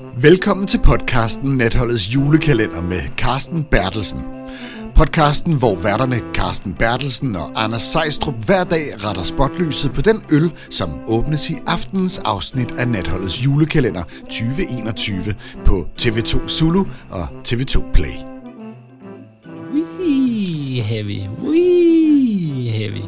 Velkommen til podcasten Natholdets julekalender med Carsten Bertelsen. Podcasten, hvor værterne Carsten Bertelsen og Anders Sejstrup hver dag retter spotlyset på den øl, som åbnes i aftenens afsnit af Natholdets julekalender 2021 på TV2 Zulu og TV2 Play. Wee heavy, wee heavy.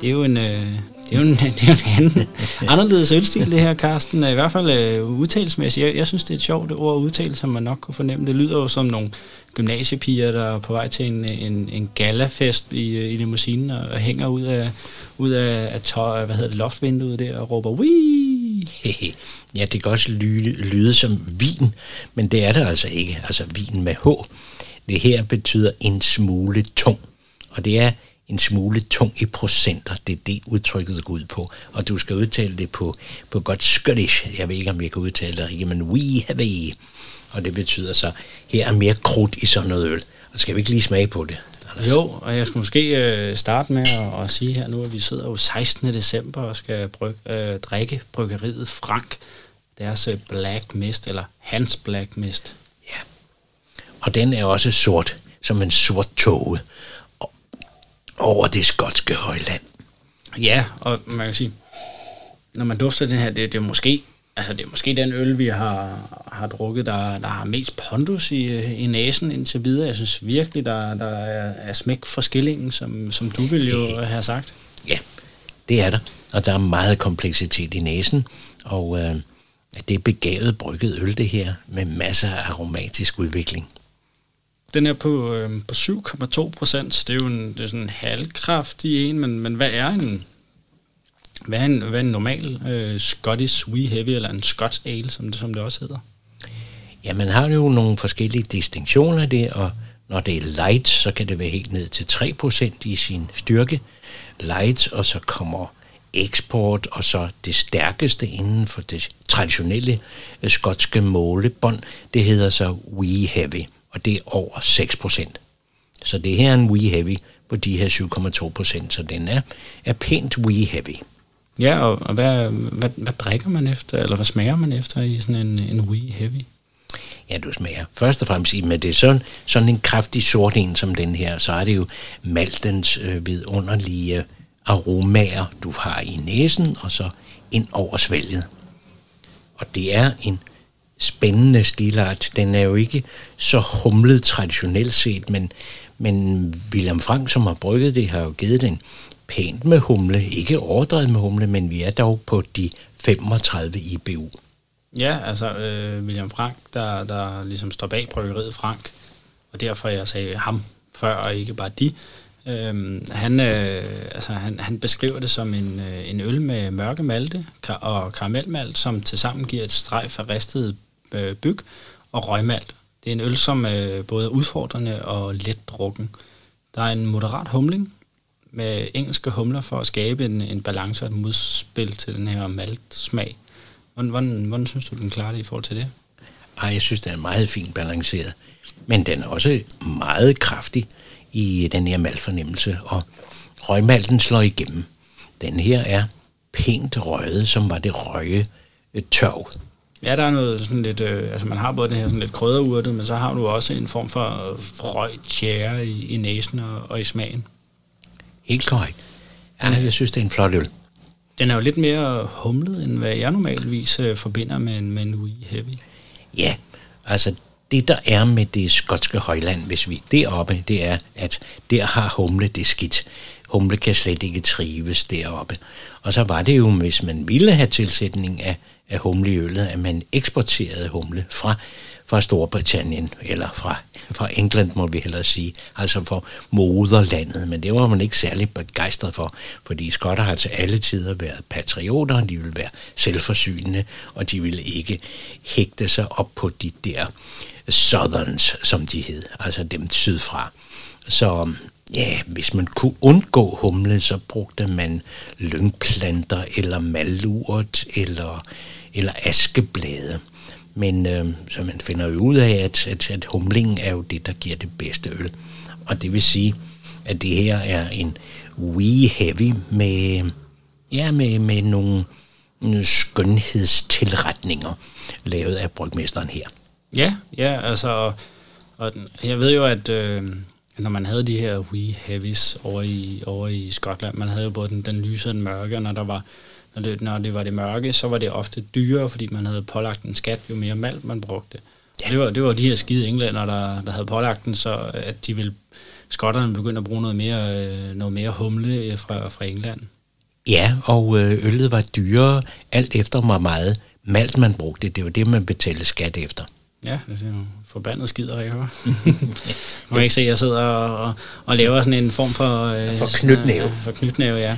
Det er jo en, øh, det er jo en, det er jo en anden, anderledes ølstil, det her, Karsten. I hvert fald øh, udtalesmæssigt. Jeg, jeg synes, det er et sjovt ord at udtale, som man nok kunne fornemme. Det lyder jo som nogle gymnasiepiger, der er på vej til en, en, en galafest i, øh, i limousinen og, og hænger ud af, ud af, af tøj, hvad hedder det, loftvinduet der og råber, Wii! ja, det kan også lyde, lyde som vin, men det er det altså ikke. Altså vin med H. Det her betyder en smule tung, og det er en smule tung i procenter. Det er det, udtrykket går ud på. Og du skal udtale det på, på godt skottish. Jeg ved ikke, om jeg kan udtale det rigtigt, men we have a. Og det betyder så, her er mere krudt i sådan noget øl. Og skal vi ikke lige smage på det? Anders? Jo, og jeg skal måske øh, starte med at, at sige her nu, at vi sidder jo 16. december og skal bryg, øh, drikke bryggeriet Frank. Deres øh, Black Mist, eller hans Black Mist. Ja, og den er også sort, som en sort tåge over det skotske højland. Ja, og man kan sige, når man dufter den her, det, det er måske altså det er måske den øl, vi har, har drukket, der, der har mest pondus i, i næsen indtil videre. Jeg synes virkelig, der, der er, er smæk for skillingen, som, som du ville jo have sagt. Ja, det er der. Og der er meget kompleksitet i næsen, og øh, det er begavet brygget øl, det her, med masser af aromatisk udvikling. Den er på, øh, på 7,2 procent. Det er jo en, det er sådan en halvkraftig en, men, men hvad er en, hvad er en, hvad er en normal øh, Scottish Wee Heavy, eller en Scotch Ale, som det, som det også hedder? Ja, man har jo nogle forskellige distinktioner af det, og når det er light, så kan det være helt ned til 3% i sin styrke. Light, og så kommer eksport, og så det stærkeste inden for det traditionelle øh, skotske målebånd, det hedder så Wee Heavy og det er over 6 procent. Så det her er en wee heavy på de her 7,2 procent, så den er, er pænt wee heavy. Ja, og, og hvad, hvad, hvad drikker man efter, eller hvad smager man efter i sådan en, en wee heavy? Ja, du smager først og fremmest med det er sådan, sådan en kraftig sort en som den her, så er det jo maltens øh, vidunderlige aromaer, du har i næsen, og så ind over svælget. Og det er en spændende stilart. Den er jo ikke så humlet traditionelt set, men, men William Frank, som har brygget det, har jo givet den pænt med humle. Ikke overdrevet med humle, men vi er dog på de 35 IBU. Ja, altså øh, William Frank, der, der ligesom står bag bryggeriet Frank, og derfor jeg sagde ham før, og ikke bare de. Øhm, han, øh, altså, han, han beskriver det som en, øh, en øl med mørke malte og karamelmalt, som tilsammen giver et strejf af ristede øh, byg og røgmalt. Det er en øl, som øh, både er udfordrende og let drukken. Der er en moderat humling med engelske humler for at skabe en, en balance og et modspil til den her maltsmag. Hvordan, hvordan, hvordan synes du, den klarer det i forhold til det? Ej, jeg synes, den er meget fint balanceret. Men den er også meget kraftig i den her maltfornemmelse, og røgmalten slår igennem. Den her er pænt røget, som var det røge øh, tørv. Ja, der er noget sådan lidt, øh, altså man har både det her sådan lidt krydderurtet, men så har du også en form for frøj tjære i, i næsen og, og i smagen. Helt korrekt. Ja, jeg synes, det er en flot øl. Den er jo lidt mere humlet, end hvad jeg normalvis øh, forbinder med en, med en Wee Heavy. Ja, altså det der er med det skotske højland, hvis vi er deroppe, det er, at der har humle det skidt. Humle kan slet ikke trives deroppe. Og så var det jo, hvis man ville have tilsætning af af humle i øllet, at man eksporterede humle fra, fra Storbritannien, eller fra, fra England, må vi hellere sige, altså fra moderlandet, men det var man ikke særlig begejstret for, fordi skotter har til alle tider været patrioter, de ville være selvforsynende, og de ville ikke hægte sig op på de der southerns, som de hed, altså dem sydfra. Så ja, hvis man kunne undgå humle, så brugte man lyngplanter, eller malurt, eller eller askeblade. Men øh, så man finder jo ud af, at, at, at humlingen er jo det, der giver det bedste øl. Og det vil sige, at det her er en wee heavy med, ja, med, med nogle, skønhedstilretninger lavet af brygmesteren her. Ja, ja, altså, og jeg ved jo, at øh, når man havde de her wee heavies over i, over i Skotland, man havde jo både den, den lyse og den mørke, og når der var når det, når det var det mørke, så var det ofte dyrere, fordi man havde pålagt en skat, jo mere malt man brugte. Ja. Det, var, det var de her skide englænder, der, der havde pålagt den, så at de ville, skotterne begyndte at bruge noget mere, øh, noget mere humle fra, fra England. Ja, og øh, øllet var dyrere, alt efter hvor meget malt man brugte. Det var det, man betalte skat efter. Ja, det er jo forbandet skider, jeg hører. kan ikke se, at jeg sidder og, og laver sådan en form for... Øh, for knytnæve. For knytnæve, ja.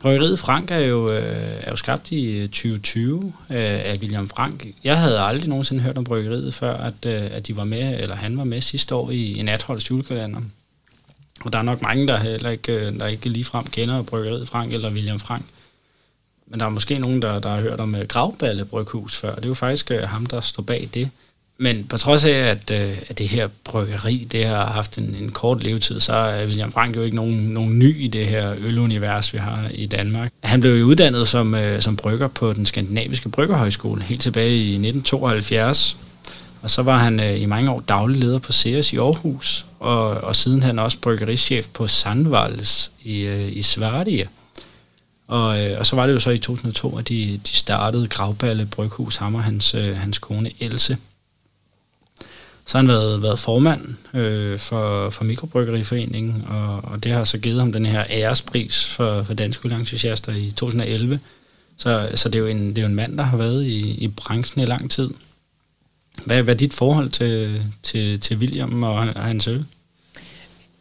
Bryggeriet Frank er jo, øh, er jo skabt i 2020 øh, af William Frank. Jeg havde aldrig nogensinde hørt om bryggeriet før, at, øh, at de var med, eller han var med sidste år i en Atholds julekalender. Og der er nok mange, der heller ikke, der ikke ligefrem kender bryggeriet Frank eller William Frank. Men der er måske nogen, der, der har hørt om øh, Gravballe Bryghus før. Det er jo faktisk øh, ham, der står bag det. Men på trods af, at, øh, at det her bryggeri det har haft en, en kort levetid, så er William Frank jo ikke nogen, nogen ny i det her ølunivers, vi har i Danmark. Han blev jo uddannet som, øh, som brygger på den skandinaviske bryggerhøjskole helt tilbage i 1972. Og så var han øh, i mange år daglig leder på Ceres i Aarhus, og, og siden han også bryggerichef på Sandvalls i, øh, i Sverige. Og, øh, og så var det jo så i 2002, at de, de startede Gravballe Bryghus, ham og hans, øh, hans kone Else. Så har han været, været formand øh, for, for Mikrobryggeriforeningen, og, og det har så givet ham den her ærespris for, for danske ølentusiaster i 2011. Så, så det, er jo en, det er jo en mand, der har været i, i branchen i lang tid. Hvad, hvad er dit forhold til, til, til William og hans øl?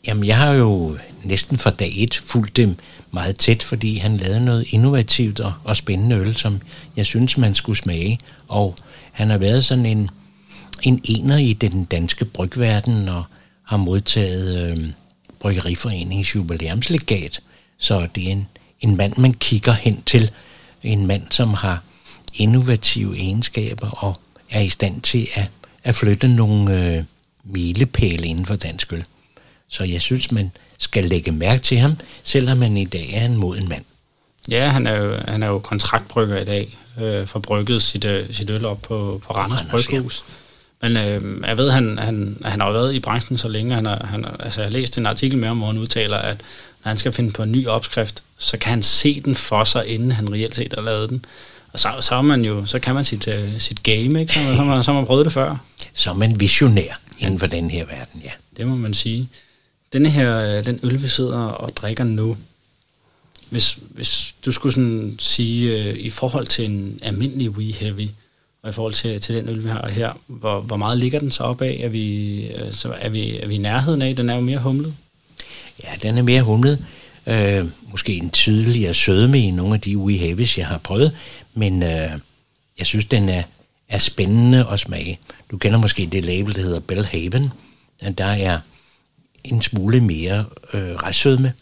Jamen, jeg har jo næsten fra dag et fulgt dem meget tæt, fordi han lavede noget innovativt og, og spændende øl, som jeg synes, man skulle smage. Og han har været sådan en en ener i den danske brygverden og har modtaget øh, Bryggeriforeningens jubilæumslegat. Så det er en, en mand, man kigger hen til. En mand, som har innovative egenskaber og er i stand til at, at flytte nogle øh, milepæle inden for dansk øl. Så jeg synes, man skal lægge mærke til ham, selvom man i dag er en moden mand. Ja, han er jo, han er jo kontraktbrygger i dag, øh, for brygget sit, øh, sit øl op på, på Randers Bryghus. Ja. Men øh, jeg ved, han, han, han har jo været i branchen så længe. Han har, han, altså, jeg har læst en artikel med ham, hvor han udtaler, at når han skal finde på en ny opskrift, så kan han se den for sig, inden han reelt set har lavet den. Og så, så, er man jo, så kan man sit, uh, sit game, ikke? Så, så, man, så har man prøvet det før. Så er man visionær inden for den her verden, ja. Det må man sige. Denne her, øh, den øl, vi sidder og drikker nu, hvis, hvis du skulle sådan sige, øh, i forhold til en almindelig Wee Heavy, og i forhold til, til den øl, vi har her, hvor, hvor meget ligger den så op af? Er vi, øh, så er, vi, er vi i nærheden af? Den er jo mere humlet. Ja, den er mere humlet. Øh, måske en tydeligere sødme i nogle af de We Heavies, jeg har prøvet, men øh, jeg synes, den er, er spændende at smage. Du kender måske det label, der hedder Bellhaven. Der er en smule mere øh, restsødme,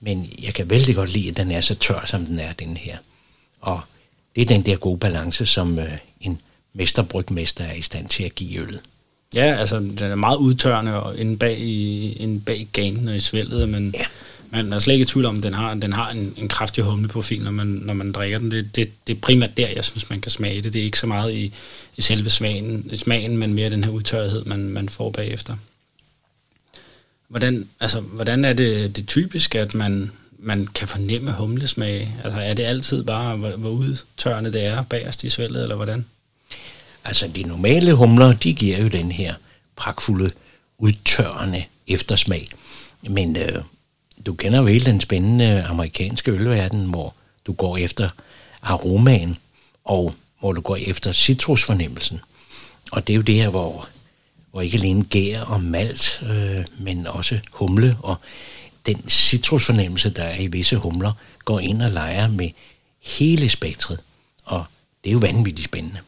men jeg kan vældig godt lide, at den er så tør, som den er, den her. Og det er den der gode balance, som øh, en mesterbrygmester er i stand til at give øllet. Ja, altså den er meget udtørrende og inde bag, i, inde bag ganen og i svældet, men ja. man er slet ikke i tvivl om, at den har, den har en, en kraftig humleprofil, når man, når man drikker den. Det, det, det er primært der, jeg synes, man kan smage det. Det er ikke så meget i, i selve smagen, smagen, men mere den her udtørrethed, man, man får bagefter. Hvordan, altså, hvordan er det, det typisk, at man, man kan fornemme humlesmag? Altså er det altid bare, hvor, hvor udtørrende det er bagerst i svældet, eller hvordan? Altså de normale humler, de giver jo den her pragtfulde, udtørrende eftersmag. Men øh, du kender jo hele den spændende amerikanske ølverden, hvor du går efter aromaen, og hvor du går efter citrusfornemmelsen. Og det er jo det her, hvor, hvor ikke alene gær og malt, øh, men også humle og den citrusfornemmelse, der er i visse humler, går ind og leger med hele spektret. Og det er jo vanvittigt spændende.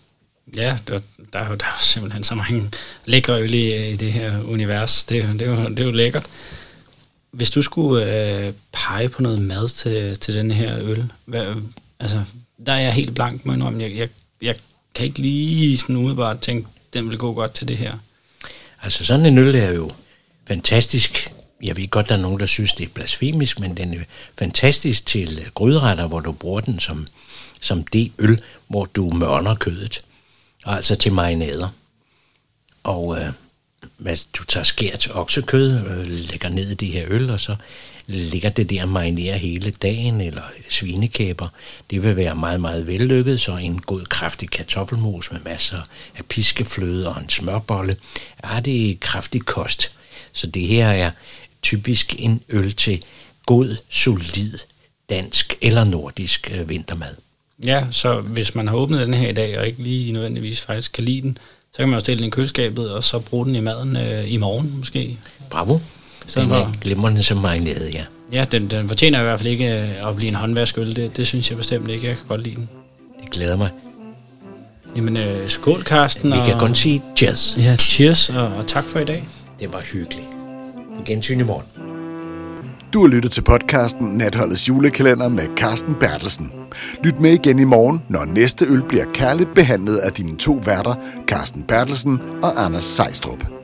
Ja, der, der, er jo, der er jo simpelthen så mange lækre øl i, i det her univers. Det, det, er jo, det er jo lækkert. Hvis du skulle øh, pege på noget mad til, til den her øl, hvad, altså, der er jeg helt blank men om. Jeg, jeg, jeg kan ikke lige sådan umiddelbart tænke, den vil gå godt til det her. Altså sådan en øl er jo fantastisk. Jeg ved godt, der er nogen, der synes, det er blasfemisk, men den er fantastisk til øh, gryderetter, hvor du bruger den som som det øl, hvor du mørner kødet. Altså til marinader. Og øh, du tager skært oksekød, øh, lægger ned i det her øl, og så ligger det der og marinerer hele dagen, eller svinekæber. Det vil være meget, meget vellykket, så en god kraftig kartoffelmos med masser af piskefløde og en smørbolle. er det er kraftig kost. Så det her er typisk en øl til god, solid dansk eller nordisk øh, vintermad. Ja, så hvis man har åbnet den her i dag, og ikke lige nødvendigvis faktisk kan lide den, så kan man jo stille den i køleskabet, og så bruge den i maden øh, i morgen måske. Bravo. Den er glimrende som marineret, ja. Ja, den, den fortjener i hvert fald ikke øh, at blive en håndværskøl. Det, det synes jeg bestemt ikke. Jeg kan godt lide den. Det glæder mig. Jamen, øh, skål, Karsten. Vi kan og, kun sige cheers. Ja, cheers, og, og tak for i dag. Det var hyggeligt. Gensyn i morgen. Du har lyttet til podcasten Natholdets julekalender med Carsten Bertelsen. Lyt med igen i morgen, når næste øl bliver kærligt behandlet af dine to værter, Carsten Bertelsen og Anders Sejstrup.